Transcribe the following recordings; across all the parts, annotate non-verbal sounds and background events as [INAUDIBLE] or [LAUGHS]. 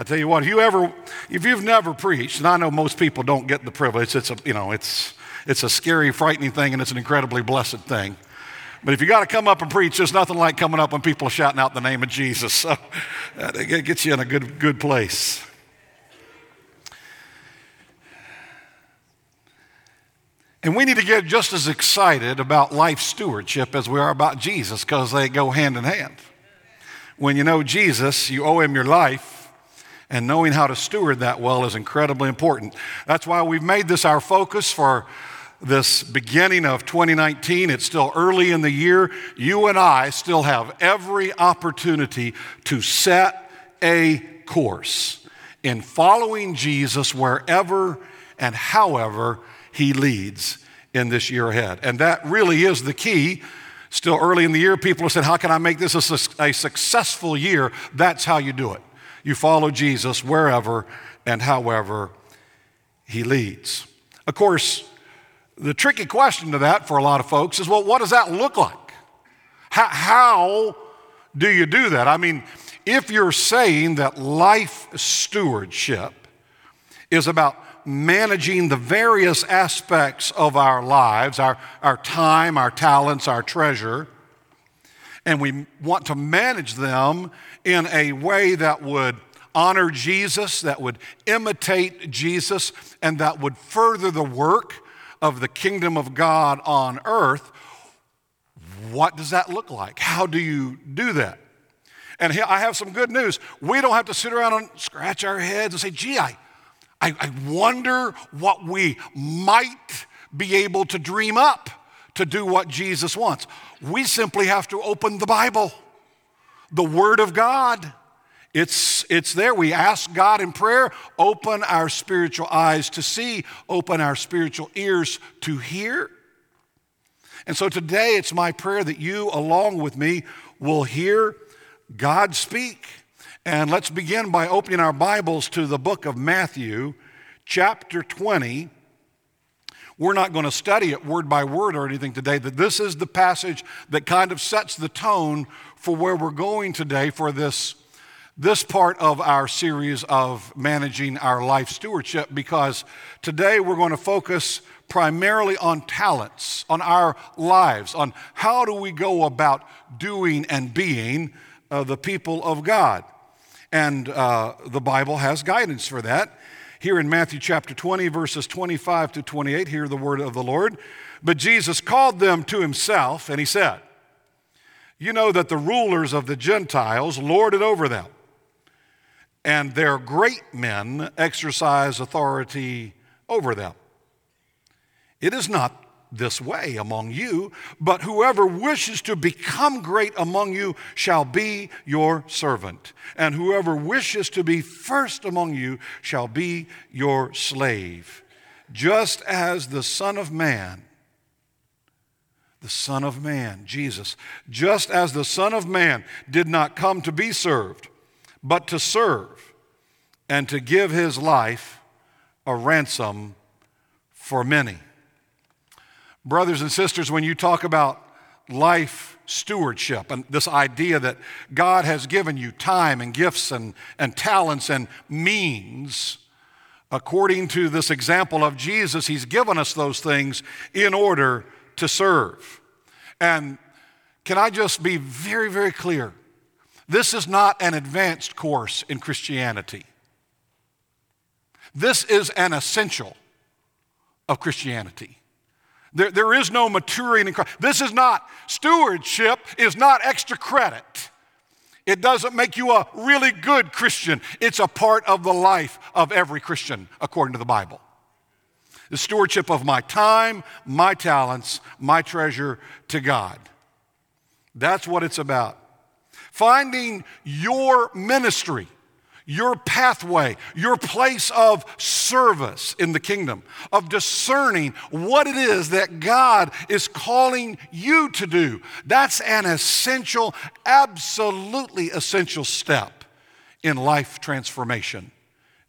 I tell you what, if you ever, if you've never preached, and I know most people don't get the privilege, it's a, you know, it's, it's a scary, frightening thing, and it's an incredibly blessed thing. But if you got to come up and preach, there's nothing like coming up when people are shouting out the name of Jesus. So uh, it gets you in a good, good place. And we need to get just as excited about life stewardship as we are about Jesus because they go hand in hand. When you know Jesus, you owe him your life, and knowing how to steward that well is incredibly important. That's why we've made this our focus for this beginning of 2019. It's still early in the year. You and I still have every opportunity to set a course in following Jesus wherever and however he leads in this year ahead. And that really is the key. Still early in the year, people have said, How can I make this a, a successful year? That's how you do it. You follow Jesus wherever and however he leads. Of course, the tricky question to that for a lot of folks is well, what does that look like? How, how do you do that? I mean, if you're saying that life stewardship is about managing the various aspects of our lives, our, our time, our talents, our treasure, and we want to manage them in a way that would honor Jesus, that would imitate Jesus, and that would further the work of the kingdom of God on earth, what does that look like? How do you do that? And I have some good news. We don't have to sit around and scratch our heads and say, gee, I, I, I wonder what we might be able to dream up to do what Jesus wants. We simply have to open the Bible, the Word of God. It's, it's there. We ask God in prayer, open our spiritual eyes to see, open our spiritual ears to hear. And so today it's my prayer that you, along with me, will hear God speak. And let's begin by opening our Bibles to the book of Matthew, chapter 20. We're not going to study it word by word or anything today, but this is the passage that kind of sets the tone for where we're going today for this, this part of our series of managing our life stewardship, because today we're going to focus primarily on talents, on our lives, on how do we go about doing and being uh, the people of God. And uh, the Bible has guidance for that. Here in Matthew chapter 20, verses 25 to 28, hear the word of the Lord. But Jesus called them to himself, and he said, You know that the rulers of the Gentiles lord it over them, and their great men exercise authority over them. It is not this way among you, but whoever wishes to become great among you shall be your servant. And whoever wishes to be first among you shall be your slave. Just as the Son of Man, the Son of Man, Jesus, just as the Son of Man did not come to be served, but to serve and to give his life a ransom for many. Brothers and sisters, when you talk about life stewardship and this idea that God has given you time and gifts and, and talents and means, according to this example of Jesus, He's given us those things in order to serve. And can I just be very, very clear? This is not an advanced course in Christianity. This is an essential of Christianity. There, there is no maturing in Christ. This is not, stewardship is not extra credit. It doesn't make you a really good Christian. It's a part of the life of every Christian, according to the Bible. The stewardship of my time, my talents, my treasure to God. That's what it's about. Finding your ministry your pathway, your place of service in the kingdom, of discerning what it is that God is calling you to do. That's an essential, absolutely essential step in life transformation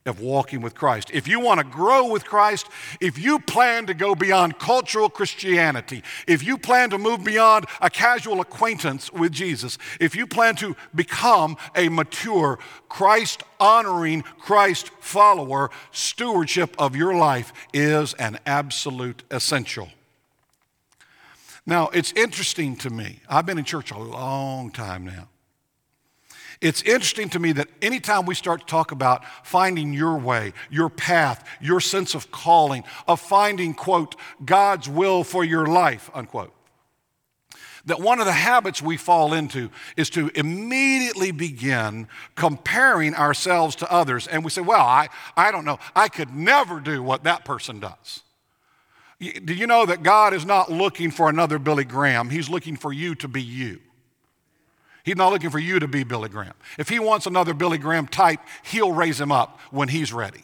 of walking with Christ. If you want to grow with Christ, if you plan to go beyond cultural Christianity, if you plan to move beyond a casual acquaintance with Jesus, if you plan to become a mature, Christ honoring, Christ follower, stewardship of your life is an absolute essential. Now, it's interesting to me. I've been in church a long time now. It's interesting to me that anytime we start to talk about finding your way, your path, your sense of calling, of finding, quote, God's will for your life, unquote, that one of the habits we fall into is to immediately begin comparing ourselves to others. And we say, well, I, I don't know, I could never do what that person does. Do you know that God is not looking for another Billy Graham? He's looking for you to be you. He's not looking for you to be Billy Graham. If he wants another Billy Graham type, he'll raise him up when he's ready.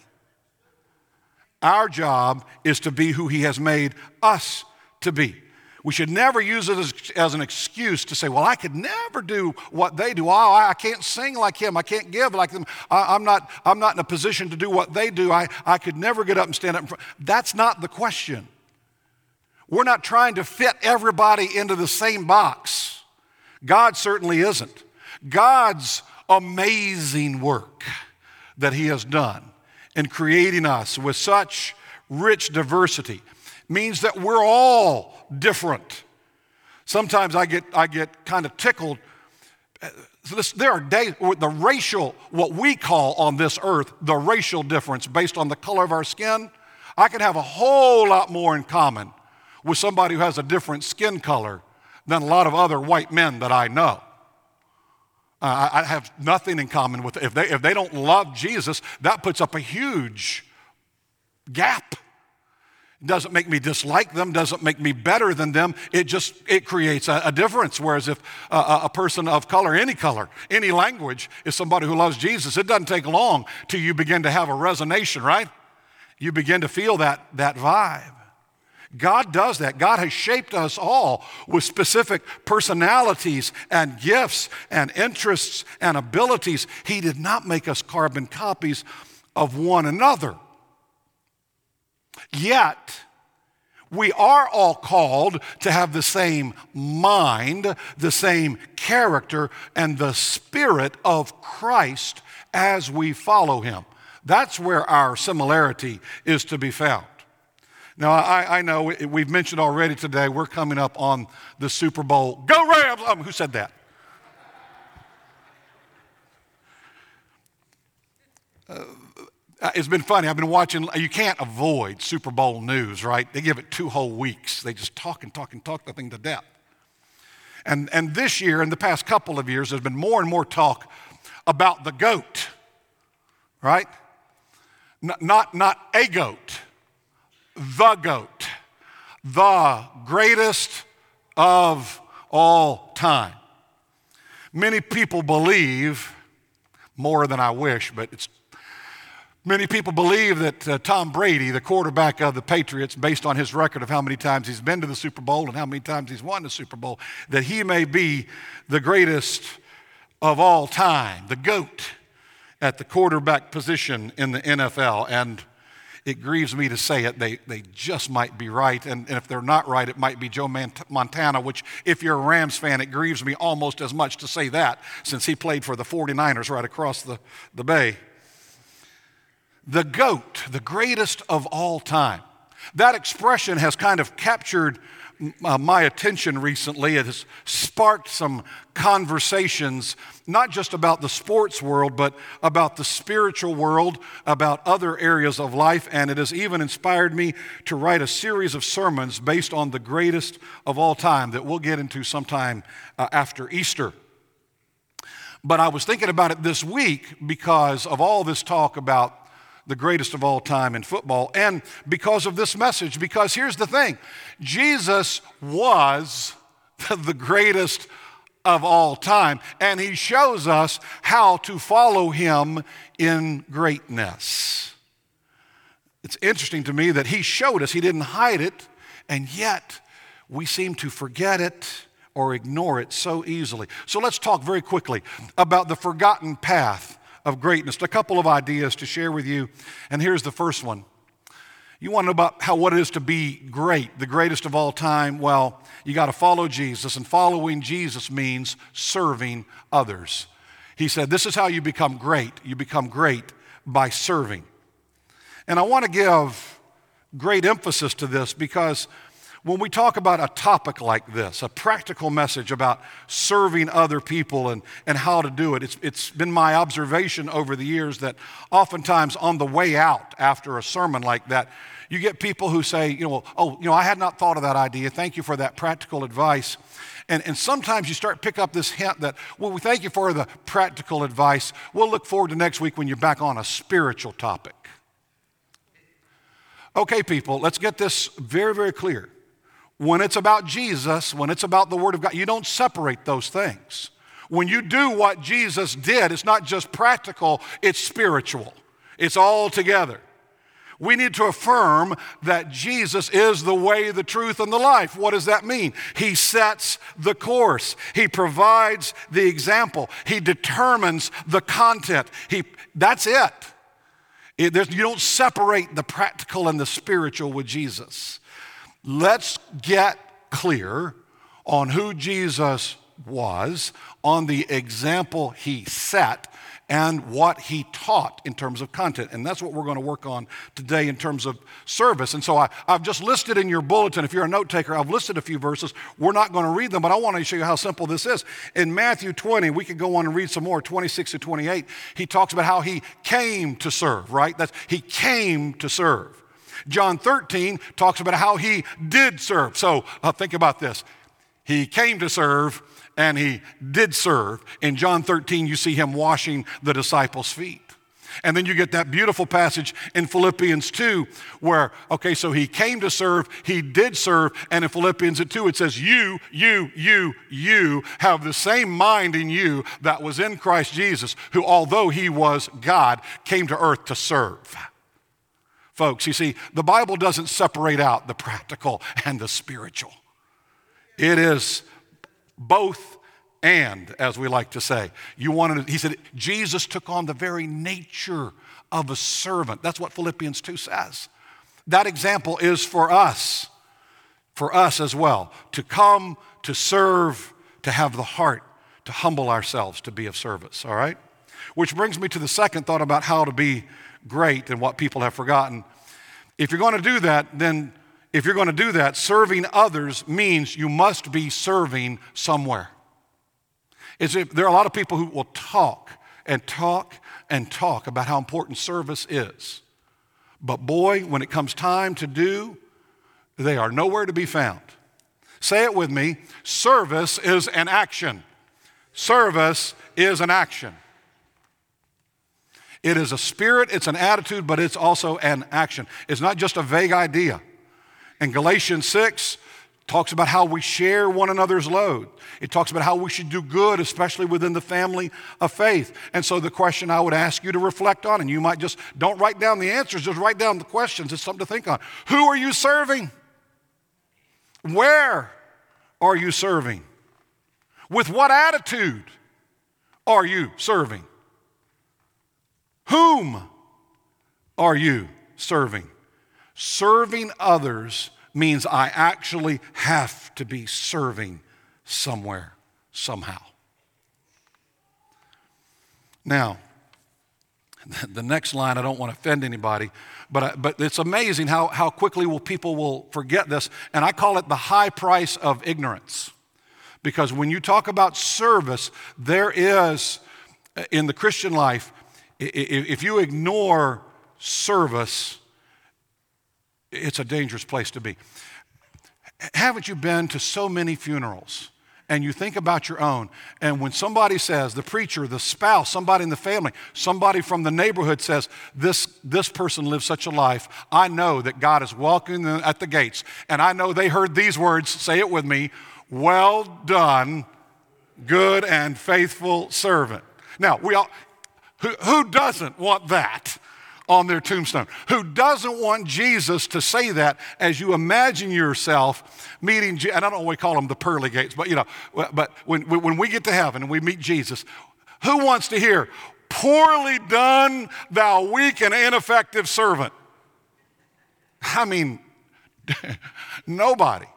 Our job is to be who he has made us to be. We should never use it as, as, an excuse to say, well, I could never do what they do. Oh, I, I can't sing like him. I can't give like them. I, am not, I'm not in a position to do what they do. I, I could never get up and stand up in front. That's not the question. We're not trying to fit everybody into the same box. God certainly isn't. God's amazing work that He has done in creating us with such rich diversity means that we're all different. Sometimes I get, I get kind of tickled. There are days, the racial, what we call on this earth, the racial difference based on the color of our skin. I can have a whole lot more in common with somebody who has a different skin color than a lot of other white men that I know. Uh, I have nothing in common with if they if they don't love Jesus, that puts up a huge gap. doesn't make me dislike them, doesn't make me better than them. It just it creates a, a difference. Whereas if uh, a person of color, any color, any language, is somebody who loves Jesus, it doesn't take long till you begin to have a resonation, right? You begin to feel that that vibe. God does that. God has shaped us all with specific personalities and gifts and interests and abilities. He did not make us carbon copies of one another. Yet, we are all called to have the same mind, the same character, and the spirit of Christ as we follow him. That's where our similarity is to be found. Now, I, I know we've mentioned already today, we're coming up on the Super Bowl. Go Rams! Um, who said that? Uh, it's been funny. I've been watching, you can't avoid Super Bowl news, right? They give it two whole weeks. They just talk and talk and talk the thing to death. And, and this year, in the past couple of years, there's been more and more talk about the goat, right? Not, not a goat the goat, the greatest of all time. Many people believe, more than I wish, but it's Many people believe that uh, Tom Brady, the quarterback of the Patriots, based on his record of how many times he's been to the Super Bowl and how many times he's won the Super Bowl, that he may be the greatest of all time, the GOAT at the quarterback position in the NFL. And it grieves me to say it, they, they just might be right. And, and if they're not right, it might be Joe Montana, which, if you're a Rams fan, it grieves me almost as much to say that since he played for the 49ers right across the, the bay. The GOAT, the greatest of all time. That expression has kind of captured uh, my attention recently. It has sparked some conversations, not just about the sports world, but about the spiritual world, about other areas of life, and it has even inspired me to write a series of sermons based on the greatest of all time that we'll get into sometime uh, after Easter. But I was thinking about it this week because of all this talk about the greatest of all time in football, and because of this message. Because here's the thing Jesus was [LAUGHS] the greatest of all time, and he shows us how to follow him in greatness. It's interesting to me that he showed us, he didn't hide it, and yet we seem to forget it or ignore it so easily. So let's talk very quickly about the forgotten path of greatness. A couple of ideas to share with you, and here's the first one. You want to know about how what it is to be great, the greatest of all time? Well, you got to follow Jesus, and following Jesus means serving others. He said, This is how you become great. You become great by serving. And I want to give great emphasis to this because when we talk about a topic like this, a practical message about serving other people and, and how to do it, it's, it's been my observation over the years that oftentimes on the way out after a sermon like that, you get people who say, you know, oh, you know, I had not thought of that idea. Thank you for that practical advice. And, and sometimes you start pick up this hint that, well, we thank you for the practical advice. We'll look forward to next week when you're back on a spiritual topic. Okay, people, let's get this very, very clear. When it's about Jesus, when it's about the Word of God, you don't separate those things. When you do what Jesus did, it's not just practical, it's spiritual. It's all together. We need to affirm that Jesus is the way, the truth, and the life. What does that mean? He sets the course, He provides the example, He determines the content. He, that's it. it you don't separate the practical and the spiritual with Jesus. Let's get clear on who Jesus was, on the example He set and what he taught in terms of content. And that's what we're going to work on today in terms of service. And so I, have just listed in your bulletin, if you're a note taker, I've listed a few verses. We're not going to read them, but I want to show you how simple this is. In Matthew 20, we could go on and read some more, 26 to 28, he talks about how he came to serve, right? That's, he came to serve. John 13 talks about how he did serve. So uh, think about this. He came to serve, and he did serve. In John 13, you see him washing the disciples' feet. And then you get that beautiful passage in Philippians 2 where, okay, so he came to serve, he did serve, and in Philippians 2 it says, You, you, you, you have the same mind in you that was in Christ Jesus, who, although he was God, came to earth to serve. Folks, you see, the Bible doesn't separate out the practical and the spiritual, it is both and, as we like to say. You wanted to, he said, Jesus took on the very nature of a servant. That's what Philippians 2 says. That example is for us, for us as well, to come, to serve, to have the heart, to humble ourselves, to be of service, all right? Which brings me to the second thought about how to be great and what people have forgotten. If you're going to do that, then if you're going to do that, serving others means you must be serving somewhere. Is there are a lot of people who will talk and talk and talk about how important service is. But boy, when it comes time to do, they are nowhere to be found. Say it with me service is an action. Service is an action. It is a spirit, it's an attitude, but it's also an action. It's not just a vague idea. And Galatians 6 talks about how we share one another's load. It talks about how we should do good, especially within the family of faith. And so, the question I would ask you to reflect on, and you might just don't write down the answers, just write down the questions. It's something to think on. Who are you serving? Where are you serving? With what attitude are you serving? Whom are you serving? Serving others means I actually have to be serving somewhere, somehow. Now, [LAUGHS] the next line, I don't want to offend anybody, but, I, but it's amazing how, how quickly will people will forget this, and I call it the high price of ignorance. Because when you talk about service, there is, uh, in the Christian life, if you ignore service, it's a dangerous place to be. Haven't you been to so many funerals? And you think about your own, and when somebody says, the preacher, the spouse, somebody in the family, somebody from the neighborhood says, this, this person lived such a life, I know that God is welcoming them at the gates. And I know they heard these words, say it with me, well done, good and faithful servant. Now, we all, who, who doesn't want that? on their tombstone. Who doesn't want Jesus to say that as you imagine yourself meeting, and I don't know we call them the pearly gates, but you know, but when, when we get to heaven and we meet Jesus, who wants to hear, Poorly done, thou weak and ineffective servant. I mean, [LAUGHS] nobody.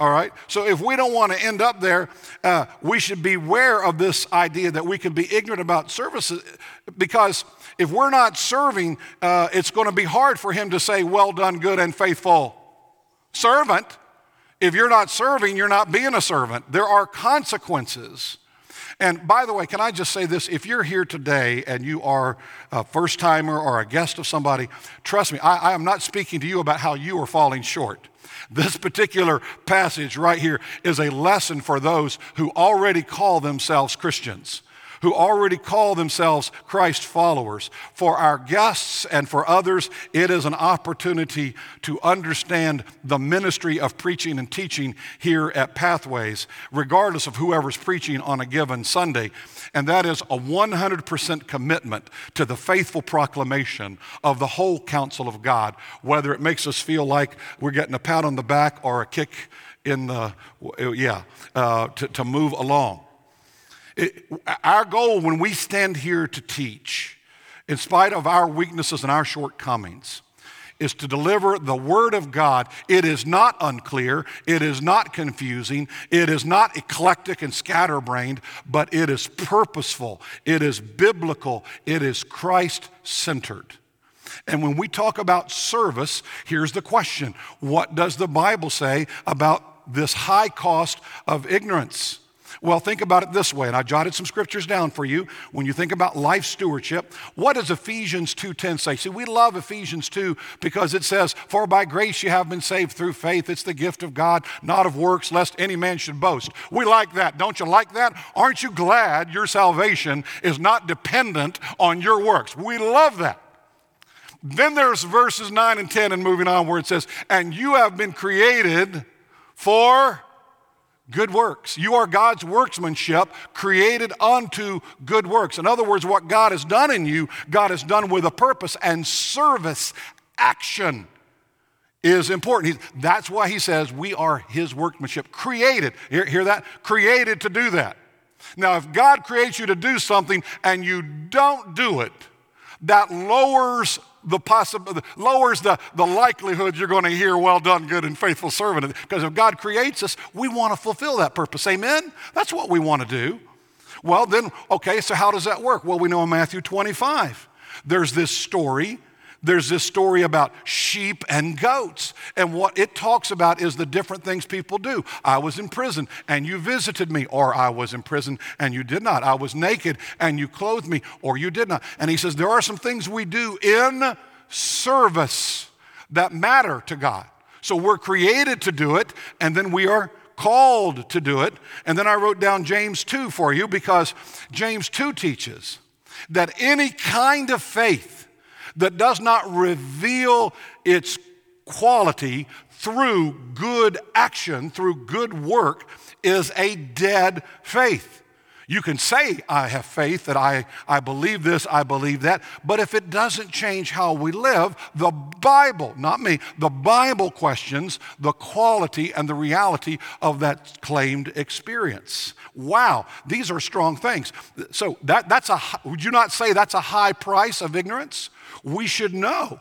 All right? So if we don't want to end up there, uh, we should beware of this idea that we can be ignorant about services because if we're not serving, uh, it's going to be hard for him to say, Well done, good and faithful servant. If you're not serving, you're not being a servant. There are consequences. And by the way, can I just say this? If you're here today and you are a first timer or a guest of somebody, trust me, I, I, am not speaking to you about how you are falling short. This particular passage right here is a lesson for those who already call themselves Christians who already call themselves Christ followers. For our guests and for others, it is an opportunity to understand the ministry of preaching and teaching here at Pathways, regardless of whoever's preaching on a given Sunday. And that is a 100% commitment to the faithful proclamation of the whole counsel of God, whether it makes us feel like we're getting a pat on the back or a kick in the, yeah, uh, to, to move along. It, our goal when we stand here to teach, in spite of our weaknesses and our shortcomings, is to deliver the Word of God. It is not unclear, it is not confusing, it is not eclectic and scatterbrained, but it is purposeful, it is biblical, it is Christ centered. And when we talk about service, here's the question What does the Bible say about this high cost of ignorance? Well, think about it this way, and I jotted some scriptures down for you. When you think about life stewardship, what does Ephesians 2:10 say? See, we love Ephesians 2 because it says, "For by grace you have been saved through faith. It's the gift of God, not of works, lest any man should boast." We like that. Don't you like that? Aren't you glad your salvation is not dependent on your works? We love that. Then there's verses 9 and 10 and moving on where it says, "And you have been created for good works. You are God's workmanship created unto good works. In other words, what God has done in you, God has done with a purpose and service action is important. that's why he says we are his workmanship created. Hear, hear that? Created to do that. Now, if God creates you to do something and you don't do it, that lowers the possible lowers the, the likelihood you're going to hear well done good and faithful servant because if god creates us we want to fulfill that purpose. Amen? That's what we want to do. Well then okay so how does that work? Well we know in matthew 25 there's this story there's this story about sheep and goats. And what it talks about is the different things people do. I was in prison and you visited me, or I was in prison and you did not. I was naked and you clothed me, or you did not. And he says, There are some things we do in service that matter to God. So we're created to do it, and then we are called to do it. And then I wrote down James 2 for you because James 2 teaches that any kind of faith that does not reveal its quality through good action, through good work, is a dead faith. You can say, I have faith, that I, I believe this, I believe that, but if it doesn't change how we live, the Bible, not me, the Bible questions the quality and the reality of that claimed experience. Wow, these are strong things. So that, that's a, would you not say that's a high price of ignorance? We should know.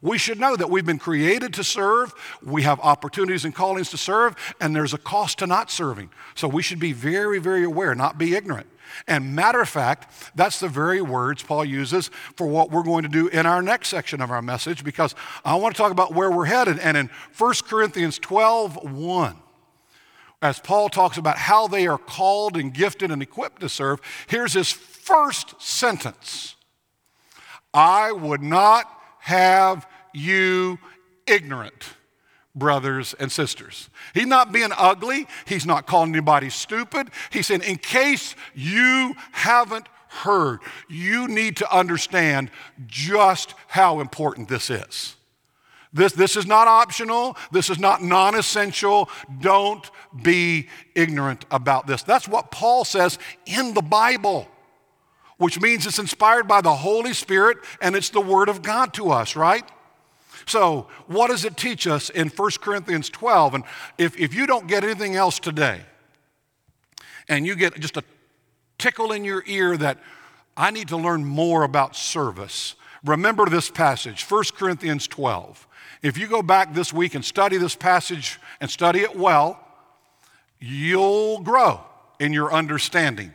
We should know that we've been created to serve, we have opportunities and callings to serve, and there's a cost to not serving. So we should be very, very aware, not be ignorant. And matter of fact, that's the very words Paul uses for what we're going to do in our next section of our message because I want to talk about where we're headed. And in 1 Corinthians 12 1, as Paul talks about how they are called and gifted and equipped to serve, here's his first sentence I would not have you ignorant, brothers and sisters. He's not being ugly. He's not calling anybody stupid. He's saying, in case you haven't heard, you need to understand just how important this is. This, this is not optional. This is not non essential. Don't be ignorant about this. That's what Paul says in the Bible which means it's inspired by the Holy Spirit and it's the Word of God to us, right? So, what does it teach us in 1 Corinthians 12? And if, if you don't get anything else today, and you get just a tickle in your ear that I need to learn more about service. Remember this passage, 1 Corinthians 12. If you go back this week and study this passage and study it well, you'll grow in your understanding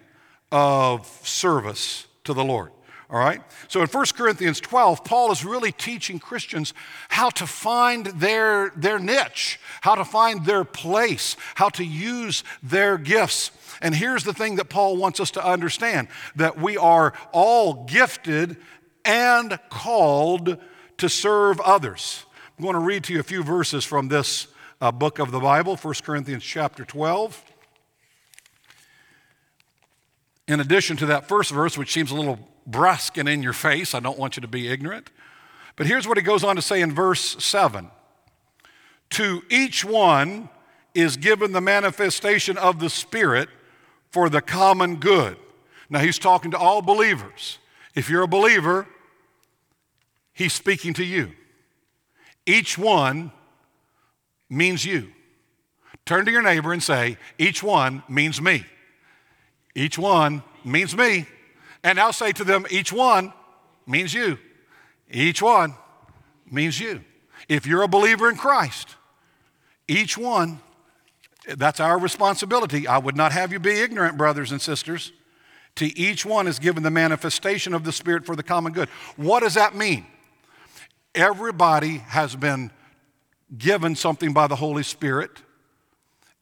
of service to the Lord. All right? So in 1 Corinthians 12, Paul is really teaching Christians how to find their, their niche, how to find their place, how to use their gifts. And here's the thing that Paul wants us to understand that we are all gifted and called to serve others. I'm going to read to you a few verses from this uh, book of the Bible, 1 Corinthians chapter 12. In addition to that first verse, which seems a little brusque and in your face, I don't want you to be ignorant. But here's what he goes on to say in verse 7 To each one is given the manifestation of the Spirit for the common good. Now, he's talking to all believers. If you're a believer, he's speaking to you. Each one means you. Turn to your neighbor and say, Each one means me. Each one means me. And I'll say to them, Each one means you. Each one means you. If you're a believer in Christ, each one, that's our responsibility. I would not have you be ignorant, brothers and sisters. To each one is given the manifestation of the Spirit for the common good. What does that mean? Everybody has been given something by the Holy Spirit,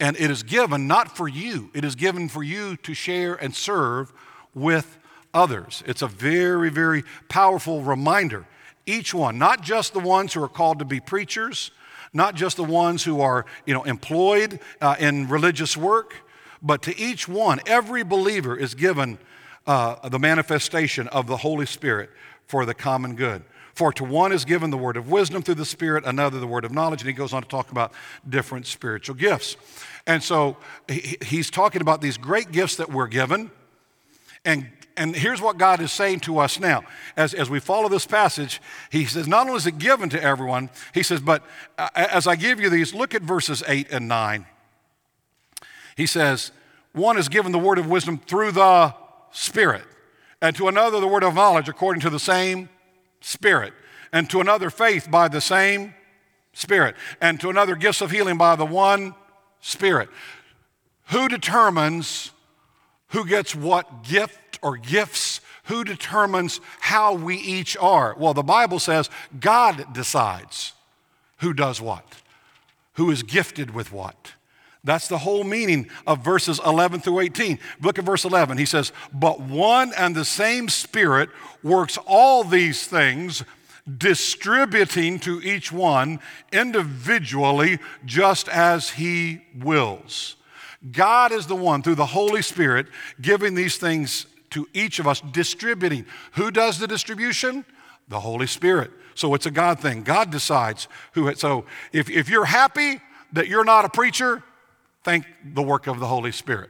and it is given not for you, it is given for you to share and serve with others. It's a very, very powerful reminder. Each one, not just the ones who are called to be preachers, not just the ones who are you know, employed uh, in religious work, but to each one, every believer is given uh, the manifestation of the Holy Spirit for the common good. For to one is given the word of wisdom through the Spirit, another the word of knowledge. And he goes on to talk about different spiritual gifts. And so he's talking about these great gifts that we're given. And, and here's what God is saying to us now. As, as we follow this passage, he says, not only is it given to everyone, he says, but uh, as I give you these, look at verses 8 and 9. He says, one is given the word of wisdom through the Spirit, and to another the word of knowledge according to the same Spirit, and to another faith by the same Spirit, and to another gifts of healing by the one Spirit. Who determines who gets what gift or gifts? Who determines how we each are? Well, the Bible says God decides who does what, who is gifted with what. That's the whole meaning of verses 11 through 18. Look at verse 11. He says, But one and the same Spirit works all these things, distributing to each one individually just as He wills. God is the one, through the Holy Spirit, giving these things to each of us, distributing. Who does the distribution? The Holy Spirit. So it's a God thing. God decides who. So if, if you're happy that you're not a preacher, thank the work of the Holy Spirit.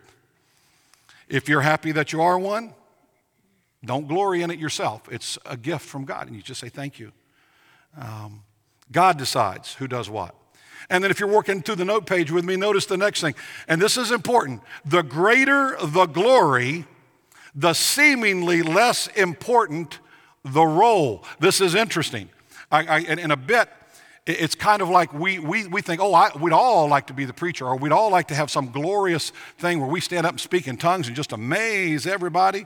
If you're happy that you are one, don't glory in it yourself. It's a gift from God, and you just say thank you. Um, God decides who does what. And then if you're working through the note page with me, notice the next thing. And this is important. The greater the glory, the seemingly less important the role. This is interesting. I, I, in a bit, it's kind of like we, we, we think, oh, I, we'd all like to be the preacher, or we'd all like to have some glorious thing where we stand up and speak in tongues and just amaze everybody.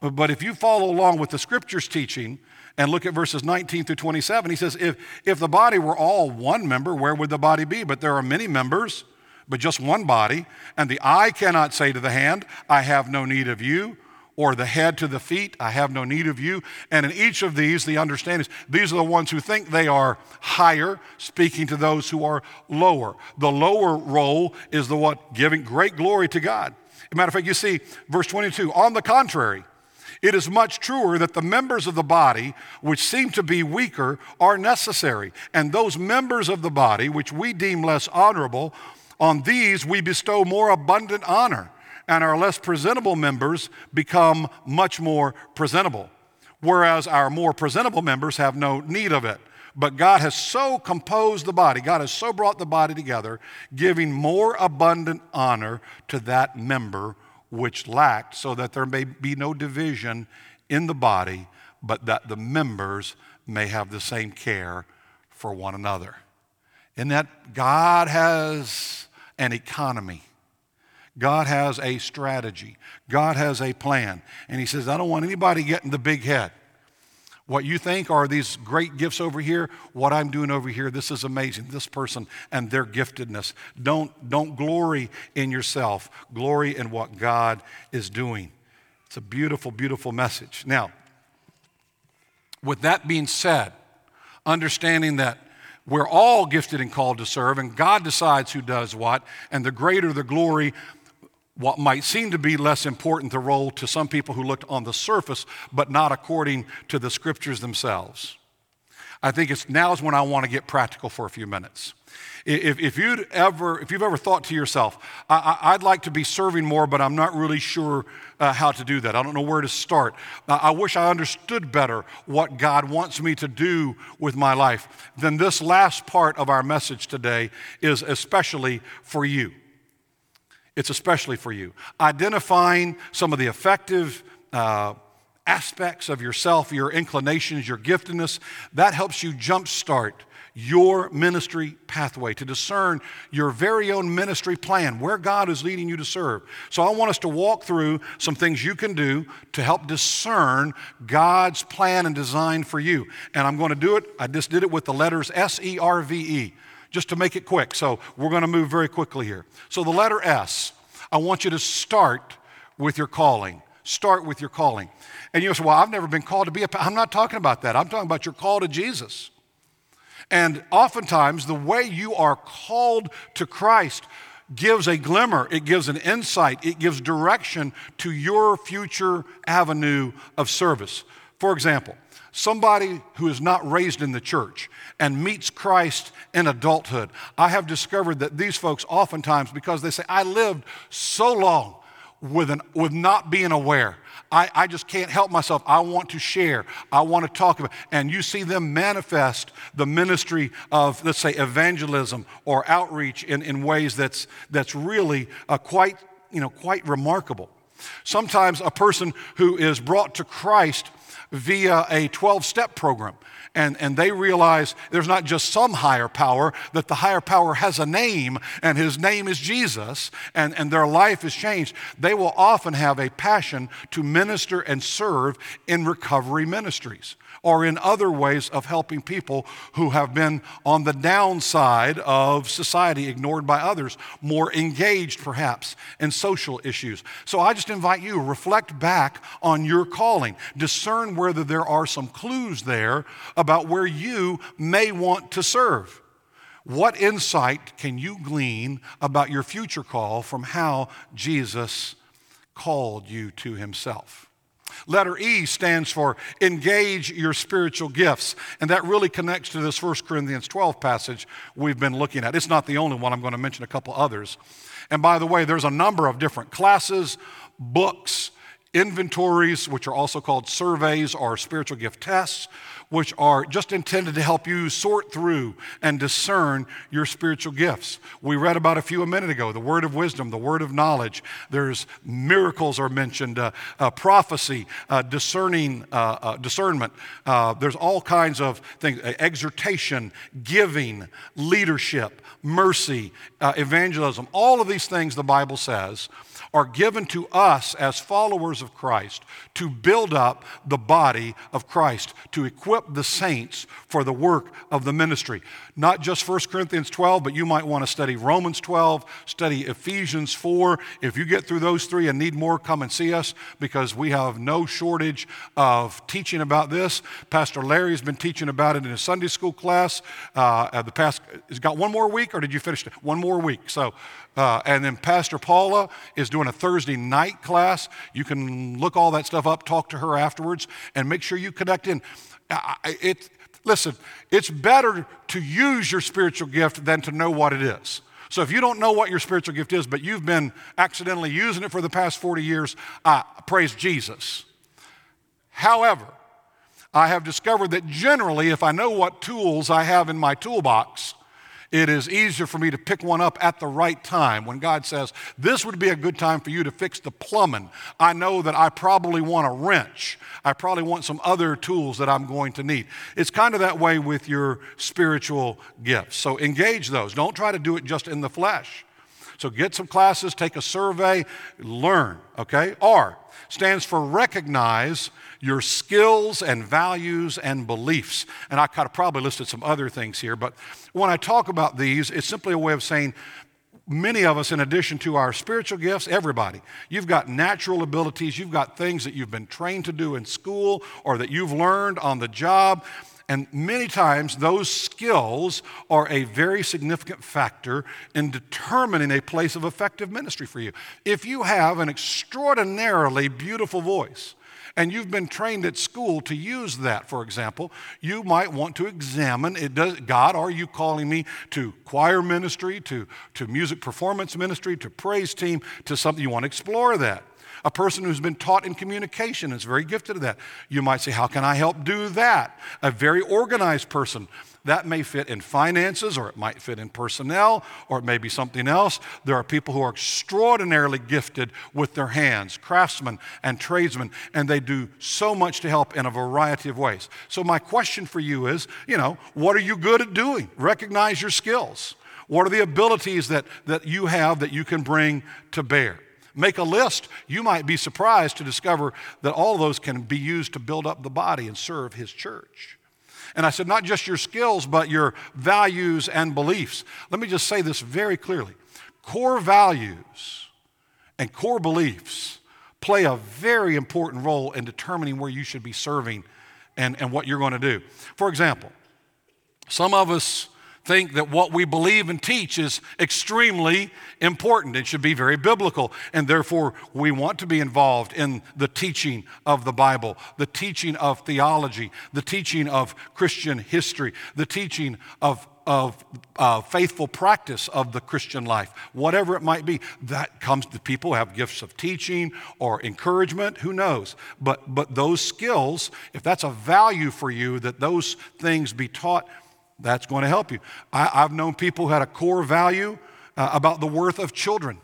But if you follow along with the scriptures teaching and look at verses 19 through 27, he says, if, if the body were all one member, where would the body be? But there are many members, but just one body. And the eye cannot say to the hand, I have no need of you or the head to the feet, I have no need of you. And in each of these, the understanding is these are the ones who think they are higher, speaking to those who are lower. The lower role is the what? Giving great glory to God. As a matter of fact, you see, verse 22, on the contrary, it is much truer that the members of the body, which seem to be weaker, are necessary. And those members of the body, which we deem less honorable, on these we bestow more abundant honor and our less presentable members become much more presentable, whereas our more presentable members have no need of it. But God has so composed the body, God has so brought the body together, giving more abundant honor to that member which lacked, so that there may be no division in the body, but that the members may have the same care for one another. In that God has an economy. God has a strategy. God has a plan. And He says, I don't want anybody getting the big head. What you think are these great gifts over here, what I'm doing over here, this is amazing. This person and their giftedness. Don't, don't glory in yourself, glory in what God is doing. It's a beautiful, beautiful message. Now, with that being said, understanding that we're all gifted and called to serve, and God decides who does what, and the greater the glory, what might seem to be less important the role to some people who looked on the surface, but not according to the scriptures themselves. I think it's now is when I want to get practical for a few minutes. If, if you'd ever, if you've ever thought to yourself, I, would like to be serving more, but I'm not really sure uh, how to do that. I don't know where to start. Uh, I wish I understood better what God wants me to do with my life. Then this last part of our message today is especially for you. It's especially for you. Identifying some of the effective uh, aspects of yourself, your inclinations, your giftedness, that helps you jumpstart your ministry pathway, to discern your very own ministry plan, where God is leading you to serve. So, I want us to walk through some things you can do to help discern God's plan and design for you. And I'm going to do it, I just did it with the letters S E R V E just to make it quick. So we're going to move very quickly here. So the letter S, I want you to start with your calling. Start with your calling. And you say, well, I've never been called to be a I'm not talking about that. I'm talking about your call to Jesus. And oftentimes, the way you are called to Christ gives a glimmer, it gives an insight, it gives direction to your future avenue of service. For example, somebody who is not raised in the church and meets Christ in adulthood, I have discovered that these folks oftentimes, because they say, I lived so long with, an, with not being aware. I, I just can't help myself. I want to share. I want to talk about. And you see them manifest the ministry of, let's say, evangelism or outreach in, in ways that's, that's really uh, quite, you know, quite remarkable. Sometimes a person who is brought to Christ via a 12 step program. And, and they realize there's not just some higher power, that the higher power has a name, and his name is Jesus, and, and their life is changed. They will often have a passion to minister and serve in recovery ministries or in other ways of helping people who have been on the downside of society, ignored by others, more engaged perhaps in social issues. So I just invite you, reflect back on your calling, discern whether there are some clues there about where you may want to serve. What insight can you glean about your future call from how Jesus called you to himself? Letter E stands for engage your spiritual gifts. And that really connects to this 1 Corinthians 12 passage we've been looking at. It's not the only one, I'm going to mention a couple others. And by the way, there's a number of different classes, books, inventories, which are also called surveys or spiritual gift tests, which are just intended to help you sort through and discern your spiritual gifts. We read about a few a minute ago the word of wisdom, the word of knowledge. There's miracles are mentioned, uh, uh, prophecy, uh, discerning, uh, uh, discernment. Uh, there's all kinds of things exhortation, giving, leadership, mercy, evangelism. All of these things the Bible says are given to us as followers of Christ to build up the body of Christ, to equip the saints for the work of the ministry. Not just 1 Corinthians 12, but you might want to study Romans 12, study Ephesians 4. If you get through those three and need more, come and see us because we have no shortage of teaching about this. Pastor Larry has been teaching about it in his Sunday school class. Uh, the past, has got one more week, or did you finish it? One more week. So uh, and then Pastor Paula is doing a Thursday night class. You can look all that stuff up, talk to her afterwards, and make sure you connect in. It, listen, it's better to use your spiritual gift than to know what it is. So if you don't know what your spiritual gift is, but you've been accidentally using it for the past 40 years, uh, praise Jesus. However, I have discovered that generally, if I know what tools I have in my toolbox, It is easier for me to pick one up at the right time when God says, This would be a good time for you to fix the plumbing. I know that I probably want a wrench. I probably want some other tools that I'm going to need. It's kind of that way with your spiritual gifts. So engage those. Don't try to do it just in the flesh. So get some classes, take a survey, learn, okay? R stands for recognize your skills and values and beliefs. And I kind of probably listed some other things here, but when I talk about these, it's simply a way of saying many of us, in addition to our spiritual gifts, everybody, you've got natural abilities, you've got things that you've been trained to do in school or that you've learned on the job. And many times, those skills are a very significant factor in determining a place of effective ministry for you. If you have an extraordinarily beautiful voice, and you've been trained at school to use that, for example, you might want to examine it does, God, are you calling me to choir ministry, to, to music performance ministry, to praise team, to something? You want to explore that. A person who's been taught in communication is very gifted at that. You might say, How can I help do that? A very organized person that may fit in finances, or it might fit in personnel, or it may be something else. There are people who are extraordinarily gifted with their hands, craftsmen and tradesmen, and they do so much to help in a variety of ways. So, my question for you is you know, what are you good at doing? Recognize your skills. What are the abilities that, that you have that you can bring to bear? Make a list. You might be surprised to discover that all of those can be used to build up the body and serve His church. And I said, not just your skills, but your values and beliefs. Let me just say this very clearly core values and core beliefs play a very important role in determining where you should be serving and, and what you're going to do. For example, some of us think that what we believe and teach is extremely important. It should be very biblical. And therefore, we want to be involved in the teaching of the Bible, the teaching of theology, the teaching of Christian history, the teaching of of uh, faithful practice of the Christian life, whatever it might be. That comes to people who have gifts of teaching or encouragement, who knows? But, but those skills, if that's a value for you, that those things be taught, that's going to help you. I, have known people who had a core value uh, about the worth of children.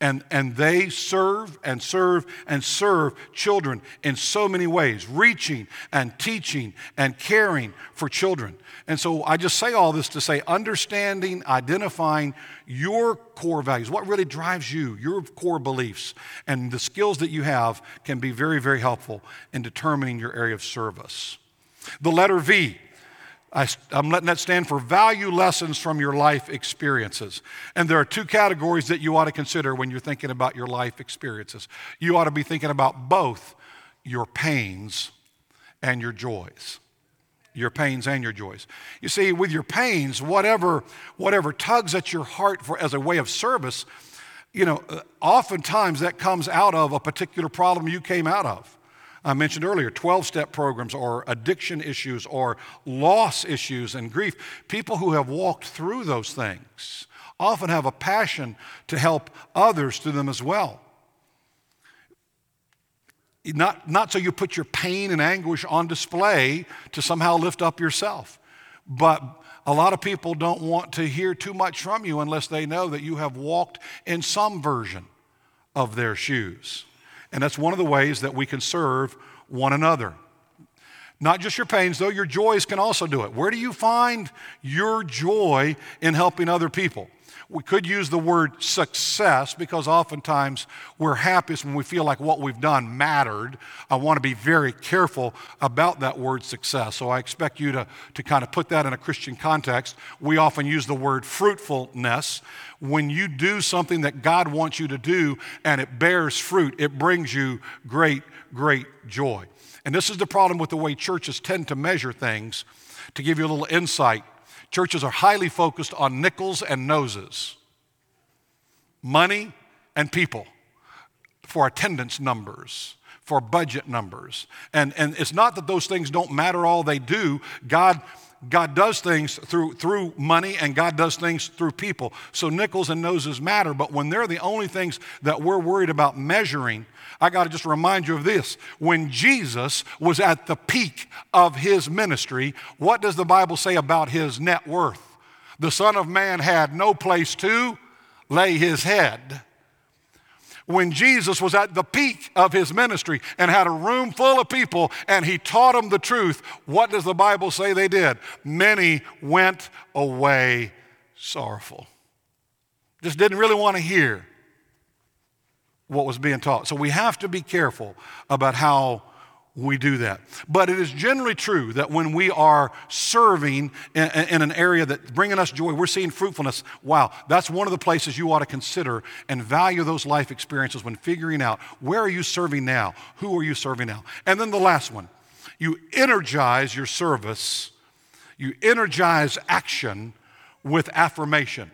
And, and they serve and serve and serve children in so many ways, reaching and teaching and caring for children. And so I just say all this to say understanding, identifying your core values, what really drives you, your core beliefs, and the skills that you have can be very, very helpful in determining your area of service. The letter V I, am letting that stand for value lessons from your life experiences. And there are two categories that you ought to consider when you're thinking about your life experiences. You ought to be thinking about both your pains and your joys. Your pains and your joys. You see, with your pains, whatever, whatever tugs at your heart for, as a way of service, you know, uh, oftentimes that comes out of a particular problem you came out of. I mentioned earlier 12 step programs or addiction issues or loss issues and grief. People who have walked through those things often have a passion to help others through them as well. Not, not so you put your pain and anguish on display to somehow lift up yourself, but a lot of people don't want to hear too much from you unless they know that you have walked in some version of their shoes. And that's one of the ways that we can serve one another. Not just your pains, though, your joys can also do it. Where do you find your joy in helping other people? We could use the word success because oftentimes we're happiest when we feel like what we've done mattered. I want to be very careful about that word success. So I expect you to, to kind of put that in a Christian context. We often use the word fruitfulness. When you do something that God wants you to do and it bears fruit, it brings you great, great joy. And this is the problem with the way churches tend to measure things. To give you a little insight, Churches are highly focused on nickels and noses, money and people for attendance numbers, for budget numbers. And, and it's not that those things don't matter, all they do. God God does things through, through money and God does things through people. So nickels and noses matter, but when they're the only things that we're worried about measuring, I got to just remind you of this. When Jesus was at the peak of his ministry, what does the Bible say about his net worth? The Son of Man had no place to lay his head. When Jesus was at the peak of his ministry and had a room full of people and he taught them the truth, what does the Bible say they did? Many went away sorrowful. Just didn't really want to hear what was being taught. So we have to be careful about how we do that. But it is generally true that when we are serving in, in, an area that's bringing us joy, we're seeing fruitfulness. Wow, that's one of the places you ought to consider and value those life experiences when figuring out where are you serving now? Who are you serving now? And then the last one, you energize your service, you energize action with affirmation.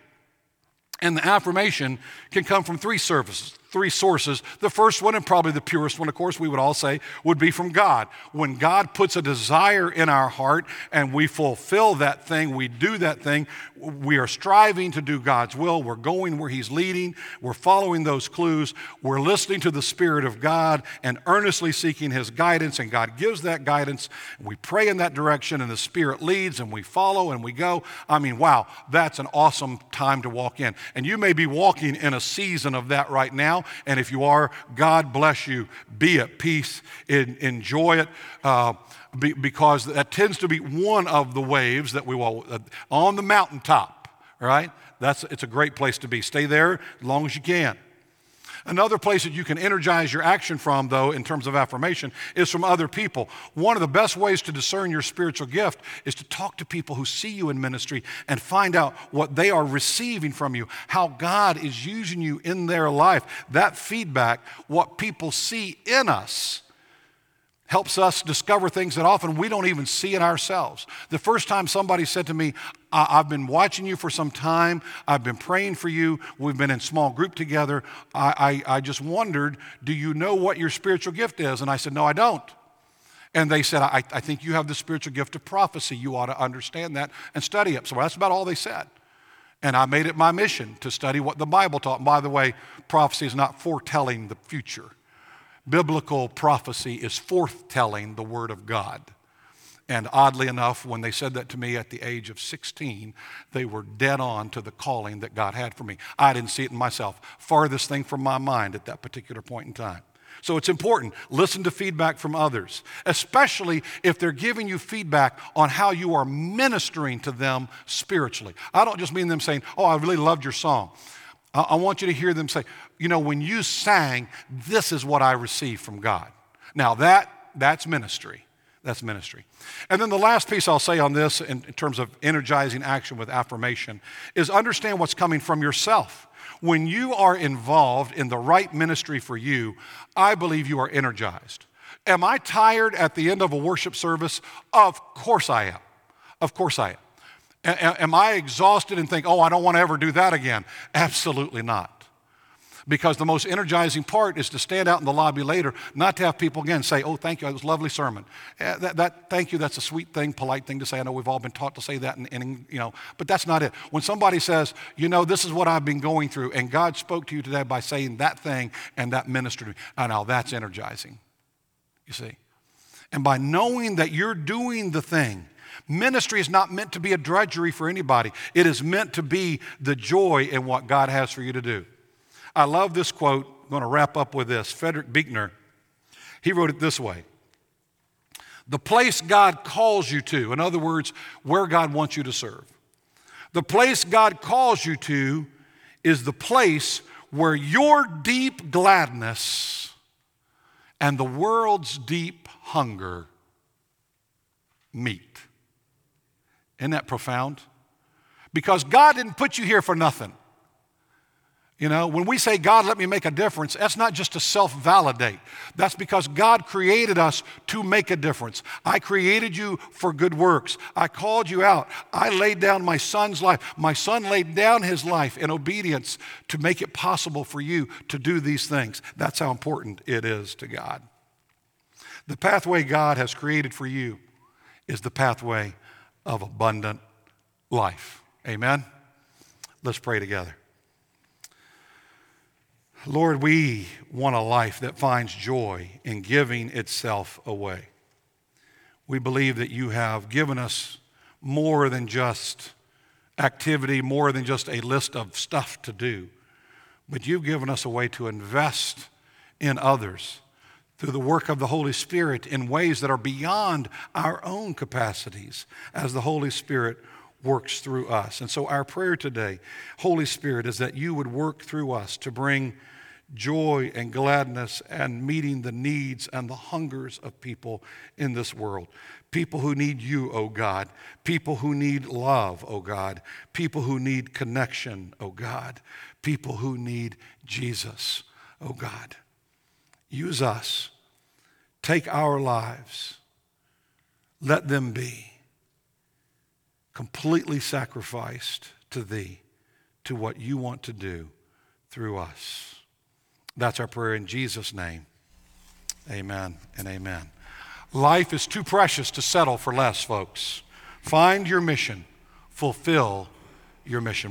And the affirmation can come from three services, three sources. The first one, and probably the purest one, of course, we would all say, would be from God. When God puts a desire in our heart and we fulfill that thing, we do that thing, we are striving to do God's will. We're going where He's leading. We're following those clues. We're listening to the Spirit of God and earnestly seeking His guidance, and God gives that guidance. We pray in that direction, and the Spirit leads, and we follow and we go. I mean, wow, that's an awesome time to walk in. And you may be walking in a season of that right now. And if you are, God bless you. Be at peace, in, enjoy it. Uh, be, because that tends to be one of the waves that we will uh, on the mountaintop, right? That's, it's a great place to be. Stay there as long as you can. Another place that you can energize your action from, though, in terms of affirmation, is from other people. One of the best ways to discern your spiritual gift is to talk to people who see you in ministry and find out what they are receiving from you, how God is using you in their life. That feedback, what people see in us, helps us discover things that often we don't even see in ourselves. The first time somebody said to me, I've been watching you for some time. I've been praying for you. We've been in small group together. I, I, I, just wondered, do you know what your spiritual gift is? And I said, No, I don't. And they said, I, I think you have the spiritual gift of prophecy. You ought to understand that and study it. So that's about all they said. And I made it my mission to study what the Bible taught. And by the way, prophecy is not foretelling the future. Biblical prophecy is forthtelling the Word of God. And oddly enough, when they said that to me at the age of 16, they were dead on to the calling that God had for me. I didn't see it in myself. Farthest thing from my mind at that particular point in time. So it's important. Listen to feedback from others, especially if they're giving you feedback on how you are ministering to them spiritually. I don't just mean them saying, Oh, I really loved your song. I, want you to hear them say, you know, when you sang, this is what I received from God. Now that that's ministry. That's ministry. And then the last piece I'll say on this in, in terms of energizing action with affirmation is understand what's coming from yourself. When you are involved in the right ministry for you, I believe you are energized. Am I tired at the end of a worship service? Of course I am. Of course I am. Am I exhausted and think, oh, I don't want to ever do that again? Absolutely not. Because the most energizing part is to stand out in the lobby later, not to have people again say, oh, thank you, that was a lovely sermon. Eh, that, that, thank you, that's a sweet thing, polite thing to say. I know we've all been taught to say that, and, you know, but that's not it. When somebody says, you know, this is what I've been going through, and God spoke to you today by saying that thing and that ministered to me, I know that's energizing, you see. And by knowing that you're doing the thing, Ministry is not meant to be a drudgery for anybody, it is meant to be the joy in what God has for you to do. I love this quote. I'm going to wrap up with this. Frederick Buechner, he wrote it this way The place God calls you to, in other words, where God wants you to serve, the place God calls you to is the place where your deep gladness and the world's deep hunger meet. Isn't that profound? Because God didn't put you here for nothing. You know, when we say, God, let me make a difference, that's not just to self validate. That's because God created us to make a difference. I created you for good works. I called you out. I laid down my son's life. My son laid down his life in obedience to make it possible for you to do these things. That's how important it is to God. The pathway God has created for you is the pathway of abundant life. Amen? Let's pray together. Lord, we want a life that finds joy in giving itself away. We believe that you have given us more than just activity more than just a list of stuff to do, but you've given us a way to invest in others through the work of the Holy Spirit in ways that are beyond our own capacities as the Holy Spirit works through us. And so, our prayer today, Holy Spirit, is that you would work through us to bring joy and gladness and meeting the needs and the hungers of people in this world. People who need you, O oh God. People who need love, O oh God. People who need connection, O oh God. People who need Jesus, O God. Use us. Take our lives. Let them be completely sacrificed to Thee, to what you want to do through us. That's our prayer in Jesus' name. Amen and amen. Life is too precious to settle for less, folks. Find your mission, fulfill your mission.